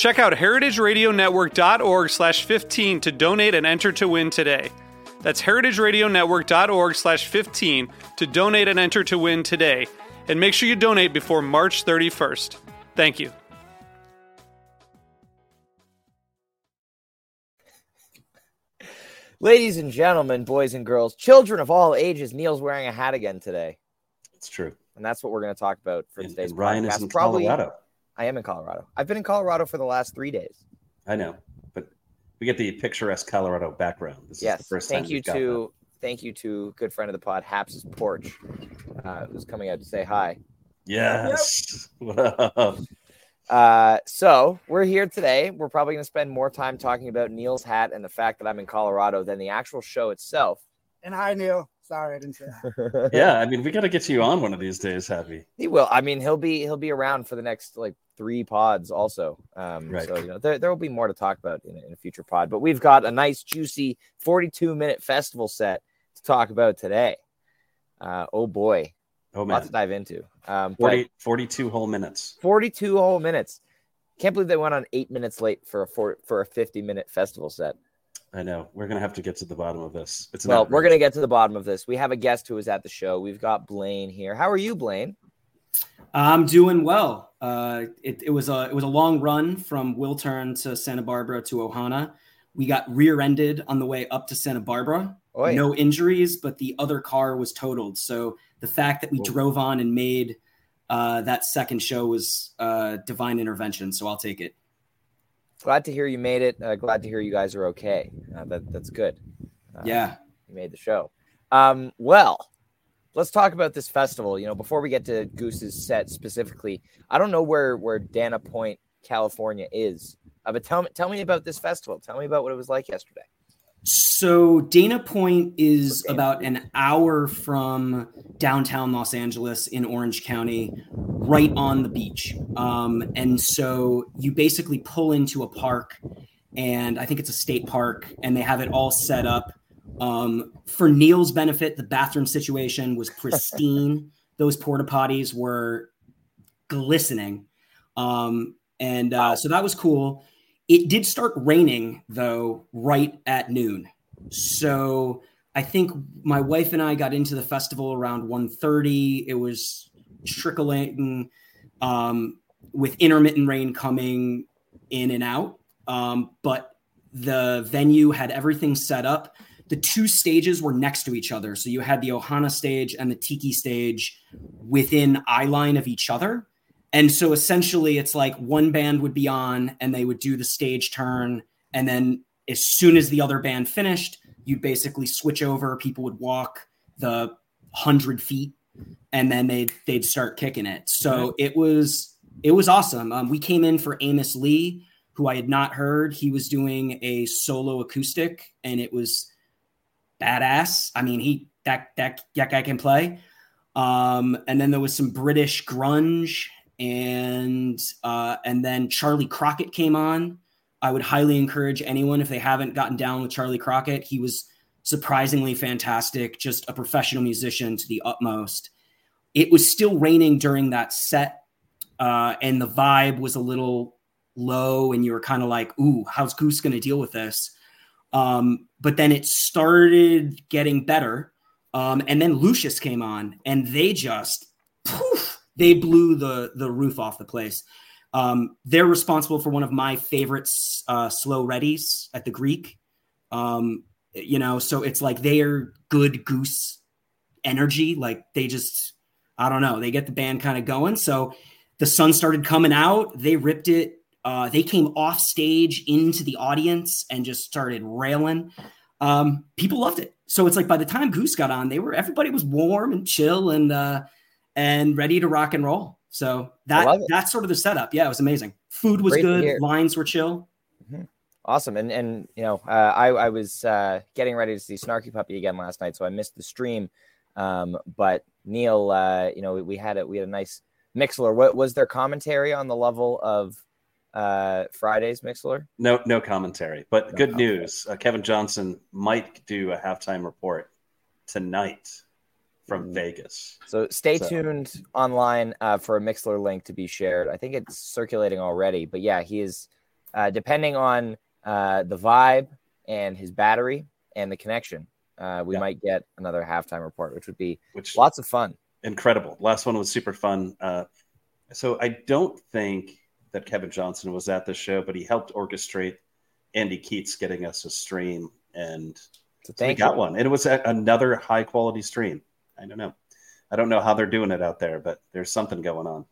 Check out heritageradionetwork.org slash 15 to donate and enter to win today. That's heritageradionetwork.org slash 15 to donate and enter to win today. And make sure you donate before March 31st. Thank you. Ladies and gentlemen, boys and girls, children of all ages, Neal's wearing a hat again today. It's true. And that's what we're going to talk about for And, today's and Ryan podcast. is in Probably, Colorado. I am in Colorado. I've been in Colorado for the last three days. I know, but we get the picturesque Colorado background. This is the yes. first Thank time you to thank you to good friend of the pod, Haps's Porch, uh, who's coming out to say hi. Yes. What up? Uh, so we're here today. We're probably going to spend more time talking about Neal's hat and the fact that I'm in Colorado than the actual show itself. And hi, Neil. Sorry, I didn't say that. yeah, I mean, we got to get you on one of these days, Happy. He will. I mean, he'll be he'll be around for the next like three pods also. Um, Right. So you know there, there will be more to talk about in, a- in a future pod. But we've got a nice juicy 42 minute festival set to talk about today. Uh, oh boy, Oh lots man, to dive into. Um, 40, 42 whole minutes. 42 whole minutes. Can't believe they went on eight minutes late for a four, for a 50 minute festival set. I know. We're gonna have to get to the bottom of this. It's an Well, we're gonna get to the bottom of this. We have a guest who was at the show. We've got Blaine here. How are you, Blaine? I'm doing well. Uh, it, it was a it was a long run from Wiltern to Santa Barbara to Ohana. We got rear-ended on the way up to Santa Barbara. Oi. No injuries, but the other car was totaled. So the fact that we Whoa. drove on and made uh, that second show was uh, divine intervention. So I'll take it. Glad to hear you made it. Uh, glad to hear you guys are okay. Uh, that that's good. Uh, Yeah. you made the show. Um, well, let's talk about this festival. You know, before we get to Goose's set specifically, I don't know where where Dana Point, California is. Uh, but tell me tell me about this festival. Tell me about what it was like yesterday. So Dana Point is about an hour from downtown Los Angeles in Orange County, right on the beach. Um, and so you basically pull into a park, and I think it's a state park, and they have it all set up. Um, for Neal's benefit, the bathroom situation was pristine. Those porta potties were glistening. Um, and uh, so that was cool. It did start raining though right at noon. So I think my wife and I got into the festival around 1:30. It was trickling um, with intermittent rain coming in and out. Um, but the venue had everything set up. The two stages were next to each other. So you had the Ohana stage and the Tiki stage within eye line of each other. And so essentially, it's like one band would be on and they would do the stage turn. And then as soon as the other band finished, you'd basically switch over. People would walk the hundred feet and then they'd, they'd start kicking it. So it was, it was awesome. Um, we came in for Amos Lee, who I had not heard. He was doing a solo acoustic and it was badass. I mean, he, that, that, that guy can play. Um, and then there was some British grunge and uh, and then Charlie Crockett came on. I would highly encourage anyone if they haven't gotten down with Charlie Crockett. He was surprisingly fantastic, just a professional musician to the utmost. It was still raining during that set, uh, and the vibe was a little low, and you were kind of like, "Ooh, how's Goose going to deal with this?" Um, but then it started getting better, um, and then Lucius came on, and they just poof, they blew the the roof off the place. Um, they're responsible for one of my favorites, uh, slow readies at the Greek. Um, you know, so it's like they are good goose energy. Like they just, I don't know, they get the band kind of going. So the sun started coming out. They ripped it. Uh, they came off stage into the audience and just started railing. Um, people loved it. So it's like by the time Goose got on, they were everybody was warm and chill and uh, and ready to rock and roll. So that that's sort of the setup. Yeah, it was amazing. Food was Great good. Lines were chill. Mm-hmm. Awesome. And and you know, uh, I I was uh, getting ready to see Snarky Puppy again last night, so I missed the stream. Um, but Neal, uh, you know, we, we had it. We had a nice Mixlr. What was their commentary on the level of uh, Friday's Mixlr? No, no commentary. But no good commentary. news: uh, Kevin Johnson might do a halftime report tonight from mm-hmm. Vegas. So stay so. tuned online uh, for a Mixlr link to be shared. I think it's circulating already, but yeah, he is uh, depending on uh, the vibe and his battery and the connection. Uh, we yeah. might get another halftime report, which would be which lots of fun. Incredible. Last one was super fun. Uh, so I don't think that Kevin Johnson was at the show, but he helped orchestrate Andy Keats getting us a stream, and so we got one. And it was another high quality stream. I don't know. I don't know how they're doing it out there, but there's something going on.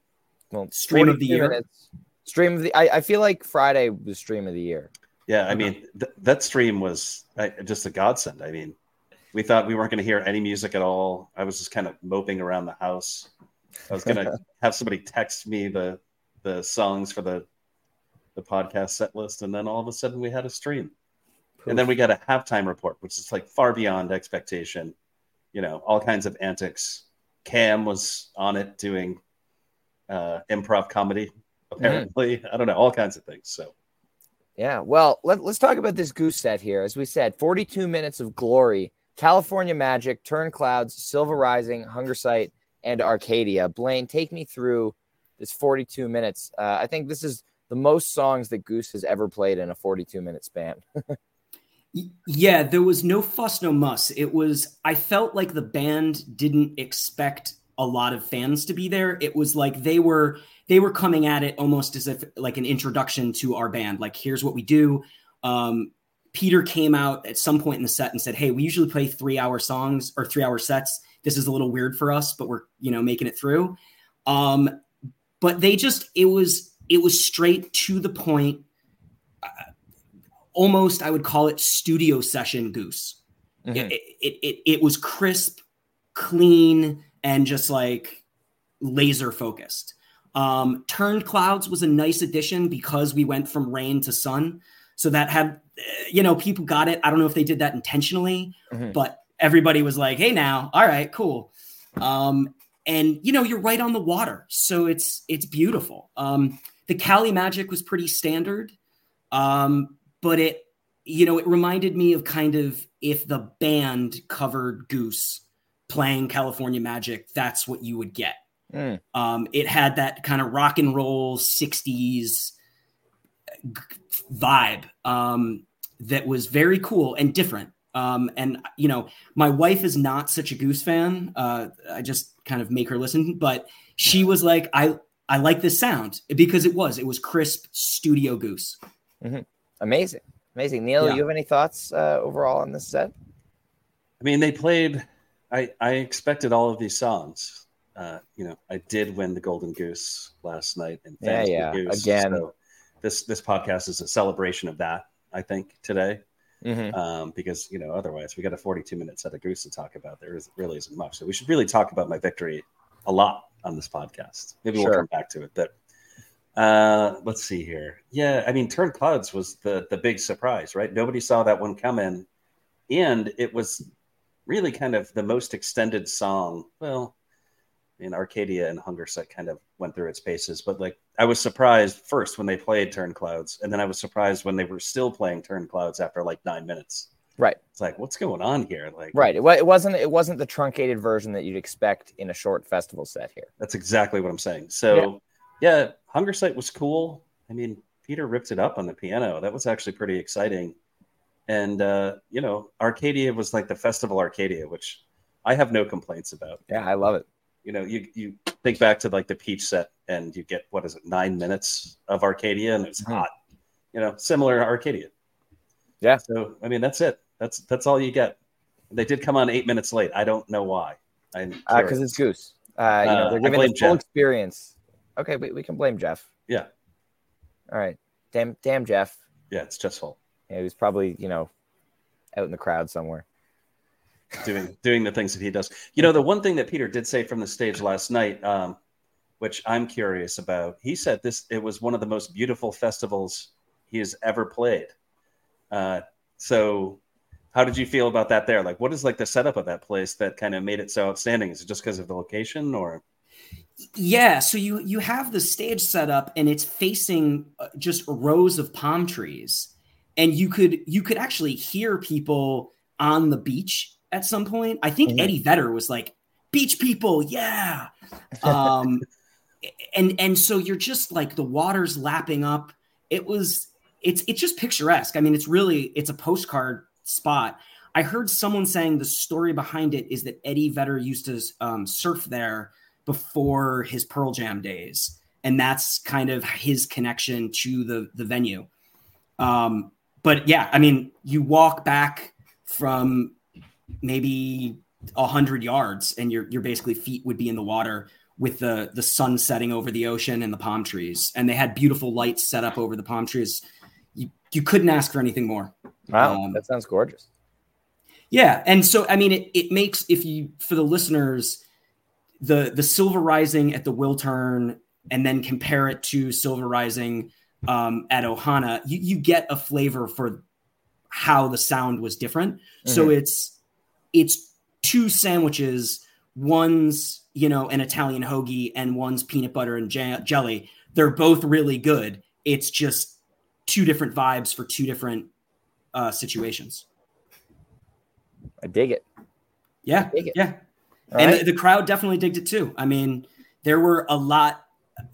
Well, stream of the year. Minutes. Stream of the. I, I feel like Friday was stream of the year. Yeah, I mean th- that stream was just a godsend. I mean, we thought we weren't going to hear any music at all. I was just kind of moping around the house. I was going to have somebody text me the the songs for the the podcast set list, and then all of a sudden we had a stream, Poof. and then we got a halftime report, which is like far beyond expectation. You know, all kinds of antics. Cam was on it doing uh, improv comedy. Apparently, mm. I don't know, all kinds of things. So yeah, well, let, us talk about this goose set here. As we said, 42 minutes of glory. California Magic, Turned Clouds, Silver Rising, Hungersite, and Arcadia. Blaine, take me through this 42 minutes. Uh, I think this is the most songs that Goose has ever played in a 42 minute span. yeah, there was no fuss, no muss. It was, I felt like the band didn't expect a lot of fans to be there. It was like they were they were coming at it almost as if like an introduction to our band. Like, here's what we do. Um, Peter came out at some point in the set and said, "Hey, we usually play three hour songs or three hour sets. This is a little weird for us, but we're you know making it through." Um, but they just it was it was straight to the point. Almost, I would call it studio session goose. Mm-hmm. It, it, it it was crisp, clean, and just like laser focused. Um, Turned Clouds was a nice addition because we went from rain to sun. So that had, you know, people got it. I don't know if they did that intentionally, mm-hmm. but everybody was like, hey, now, all right, cool. Um, and you know, you're right on the water. So it's it's beautiful. Um, the Cali Magic was pretty standard. Um, but it, you know, it reminded me of kind of if the band covered Goose playing California Magic, that's what you would get. Mm. Um, it had that kind of rock and roll 60s vibe um, that was very cool and different. Um, and, you know, my wife is not such a Goose fan. Uh, I just kind of make her listen, but she was like, I, I like this sound because it was, it was crisp studio Goose. Mm-hmm. Amazing. Amazing. Neal, yeah. you have any thoughts uh, overall on this set? I mean, they played, I, I expected all of these songs uh, you know, I did win the Golden Goose last night, and yeah, yeah, Goose. again. So this this podcast is a celebration of that. I think today, mm-hmm. um, because you know, otherwise we got a 42 minute set of Goose to talk about. There is, really isn't much, so we should really talk about my victory a lot on this podcast. Maybe sure. we'll come back to it, but. Uh, let's see here. Yeah, I mean, Turned Clouds was the the big surprise, right? Nobody saw that one coming, and it was really kind of the most extended song. Well, in Arcadia and Hungersite kind of went through its paces. But like I was surprised first when they played Turned Clouds, and then I was surprised when they were still playing Turn Clouds after like nine minutes. Right. It's like, what's going on here? Like, right. It, it wasn't. It wasn't the truncated version that you'd expect in a short festival set here. That's exactly what I'm saying. So, yeah, Hunger Hungersite was cool. I mean, Peter ripped it up on the piano. That was actually pretty exciting. And uh, you know, Arcadia was like the festival Arcadia, which I have no complaints about. Yeah, I love it. You know, you you think back to like the Peach set, and you get what is it, nine minutes of Arcadia, and it's mm-hmm. hot. You know, similar Arcadia. Yeah. So I mean, that's it. That's that's all you get. They did come on eight minutes late. I don't know why. Because uh, it's Goose. Uh, you know, uh, they're giving the full Jeff. experience. Okay, we, we can blame Jeff. Yeah. All right. Damn, damn Jeff. Yeah, it's Jeff's fault. Yeah, he was probably you know out in the crowd somewhere. doing doing the things that he does. You know, the one thing that Peter did say from the stage last night, um, which I'm curious about, he said this it was one of the most beautiful festivals he has ever played. Uh, so how did you feel about that there? Like, what is like the setup of that place that kind of made it so outstanding? Is it just because of the location or? Yeah, so you you have the stage set up and it's facing uh, just rows of palm trees, and you could you could actually hear people on the beach at some point. I think mm-hmm. Eddie Vedder was like, "Beach people, yeah," um, and and so you're just like the water's lapping up. It was it's it's just picturesque. I mean, it's really it's a postcard spot. I heard someone saying the story behind it is that Eddie Vedder used to um, surf there before his Pearl Jam days, and that's kind of his connection to the the venue. Um, but yeah, I mean, you walk back from maybe a hundred yards, and your your basically feet would be in the water with the the sun setting over the ocean and the palm trees, and they had beautiful lights set up over the palm trees you, you couldn't ask for anything more. Wow, um, that sounds gorgeous. Yeah, and so I mean, it, it makes if you for the listeners, the the silver rising at the Wiltern and then compare it to silver rising um, at Ohana, you, you get a flavor for how the sound was different. Mm-hmm. So it's it's two sandwiches. One's you know an Italian hoagie, and one's peanut butter and jelly. They're both really good. It's just two different vibes for two different uh, situations. I dig it. Yeah, dig it. yeah. All and right. the, the, crowd definitely digged it too. I mean, there were a lot,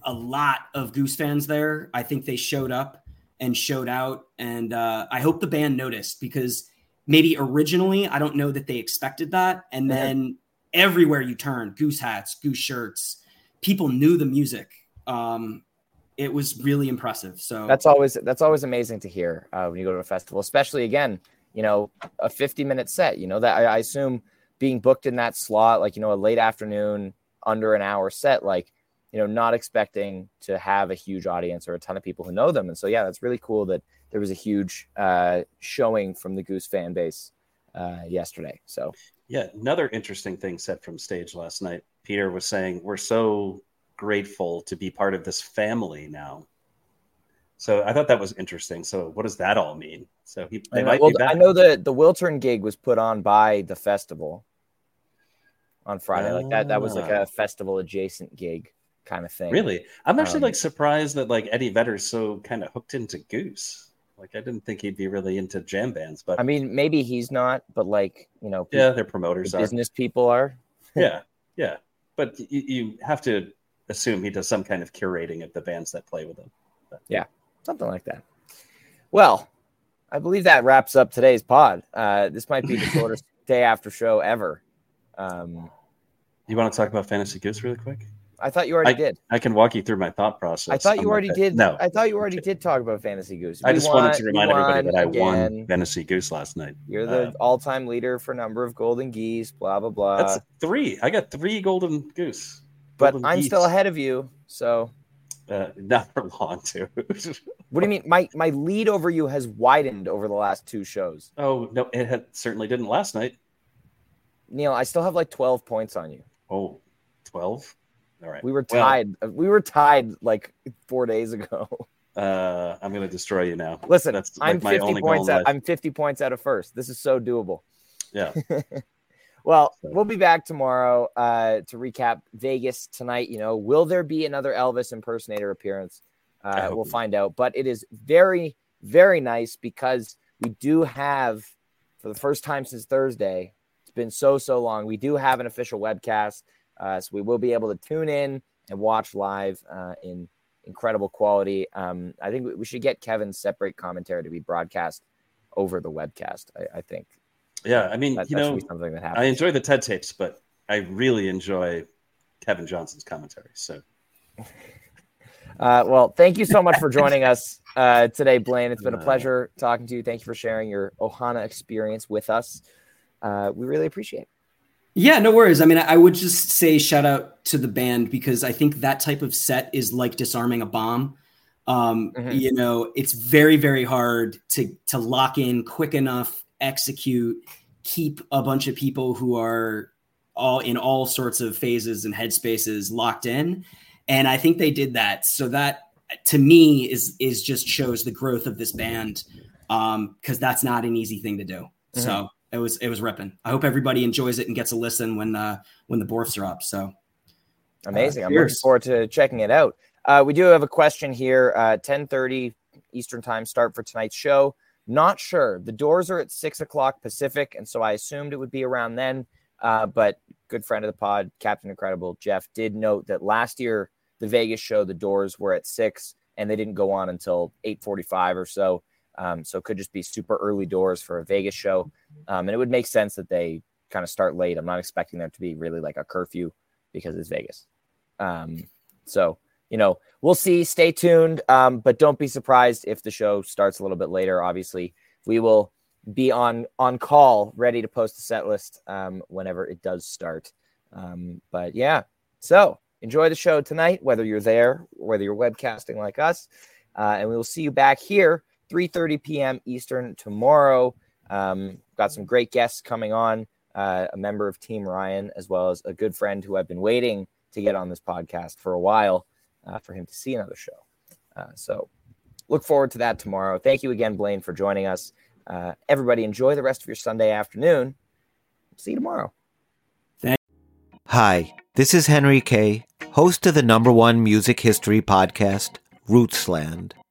a lot of Goose fans there. I think they showed up and showed out, and uh, I hope the band noticed because maybe originally I don't know that they expected that, and then everywhere you turn, Goose hats, Goose shirts, people knew the music. Um, it was really impressive. So that's always that's always amazing to hear uh, when you go to a festival, especially again, you know, a 50 minute set. You know that I, I, assume being booked in that slot, like you know, a late afternoon under an hour set, like you know, not expecting to have a huge audience or a ton of people who know them. And so yeah, that's really cool that there was a huge uh, showing from the Goose fan base uh, yesterday. So yeah, another interesting thing said from stage last night. Peter was saying we're so grateful to be part of this family now. So I thought that was interesting. So what does that all mean? So he they might well, be back. I know the the Wiltern gig was put on by the festival on Friday. like that that was like a ah. festival adjacent gig kind of thing. Really? I'm actually um, like surprised that like Eddie Vedder's so kind of hooked into Goose. Like I didn't think he'd be really into jam bands, but I mean maybe he's not, but like, you know, yeah, their promoters the are. business people are. yeah. Yeah. But you, you have to assume he does some kind of curating of the bands that play with him. But, yeah, something like that. Well, I believe that wraps up today's pod. Uh, this might be the shortest day after show ever. Um, you want to talk about Fantasy Goose really quick? I thought you already I, did. I can walk you through my thought process. I thought you already did. No, I thought you already did talk about Fantasy Goose. We I just wanted to remind everybody that I again. won Fantasy Goose last night. You're the uh, all-time leader for number of golden geese. Blah blah blah. That's three. I got three golden goose but I'm still ahead of you. So uh, not for long, too. what do you mean? My my lead over you has widened over the last two shows. Oh no, it had, certainly didn't last night. Neal, I still have like 12 points on you. Oh, 12? All right. We were tied. Well, we were tied like four days ago. Uh, I'm gonna destroy you now. Listen, That's I'm 50 points. Out, I'm 50 points out of first. This is so doable. Yeah. Well, we'll be back tomorrow uh, to recap Vegas tonight. You know, will there be another Elvis impersonator appearance? Uh, we'll find out. But it is very, very nice because we do have for the first time since Thursday. Been so so long. We do have an official webcast, uh, so we will be able to tune in and watch live uh, in incredible quality. Um, I think we should get Kevin's separate commentary to be broadcast over the webcast. I, I think. Yeah, I mean, that, you that know, something that happens. I enjoy the TED tapes, but I really enjoy Kevin Johnson's commentary. So. Uh, well, thank you so much for joining us uh, today, Blaine. It's been a pleasure talking to you. Thank you for sharing your Ohana experience with us. Uh, we really appreciate it. Yeah, no worries. I mean, I would just say shout out to the band because I think that type of set is like disarming a bomb. Um, mm-hmm. You know, it's very, very hard to to lock in quick enough, execute, keep a bunch of people who are all in all sorts of phases and headspaces locked in and I think they did that. So that to me is is just shows the growth of this band um because that's not an easy thing to do. Mm-hmm. So it was it was ripping. I hope everybody enjoys it and gets a listen when uh when the Borfs are up. So amazing. Uh, I'm looking forward to checking it out. Uh, we do have a question here. Uh, 10:30 Eastern time start for tonight's show. Not sure. The doors are at six o'clock Pacific, and so I assumed it would be around then. Uh, but good friend of the pod, Captain Incredible Jeff, did note that last year the Vegas show, the doors were at six and they didn't go on until 8:45 or so. Um, so it could just be super early doors for a Vegas show, um, and it would make sense that they kind of start late. I'm not expecting there to be really like a curfew because it's Vegas. Um, so you know we'll see. Stay tuned, um, but don't be surprised if the show starts a little bit later. Obviously, we will be on on call, ready to post a set list um, whenever it does start. Um, but yeah, so enjoy the show tonight, whether you're there, whether you're webcasting like us. Uh, and we will see you back here 3:30 p.m. Eastern tomorrow. Um, got some great guests coming on. Uh, a member of Team Ryan, as well as a good friend who I've been waiting to get on this podcast for a while uh, for him to see another show. Uh, so look forward to that tomorrow. Thank you again, Blaine, for joining us. Uh, everybody, enjoy the rest of your Sunday afternoon. See you tomorrow. Hi, this is Henry Kay, host of the number one music history podcast, Rootsland.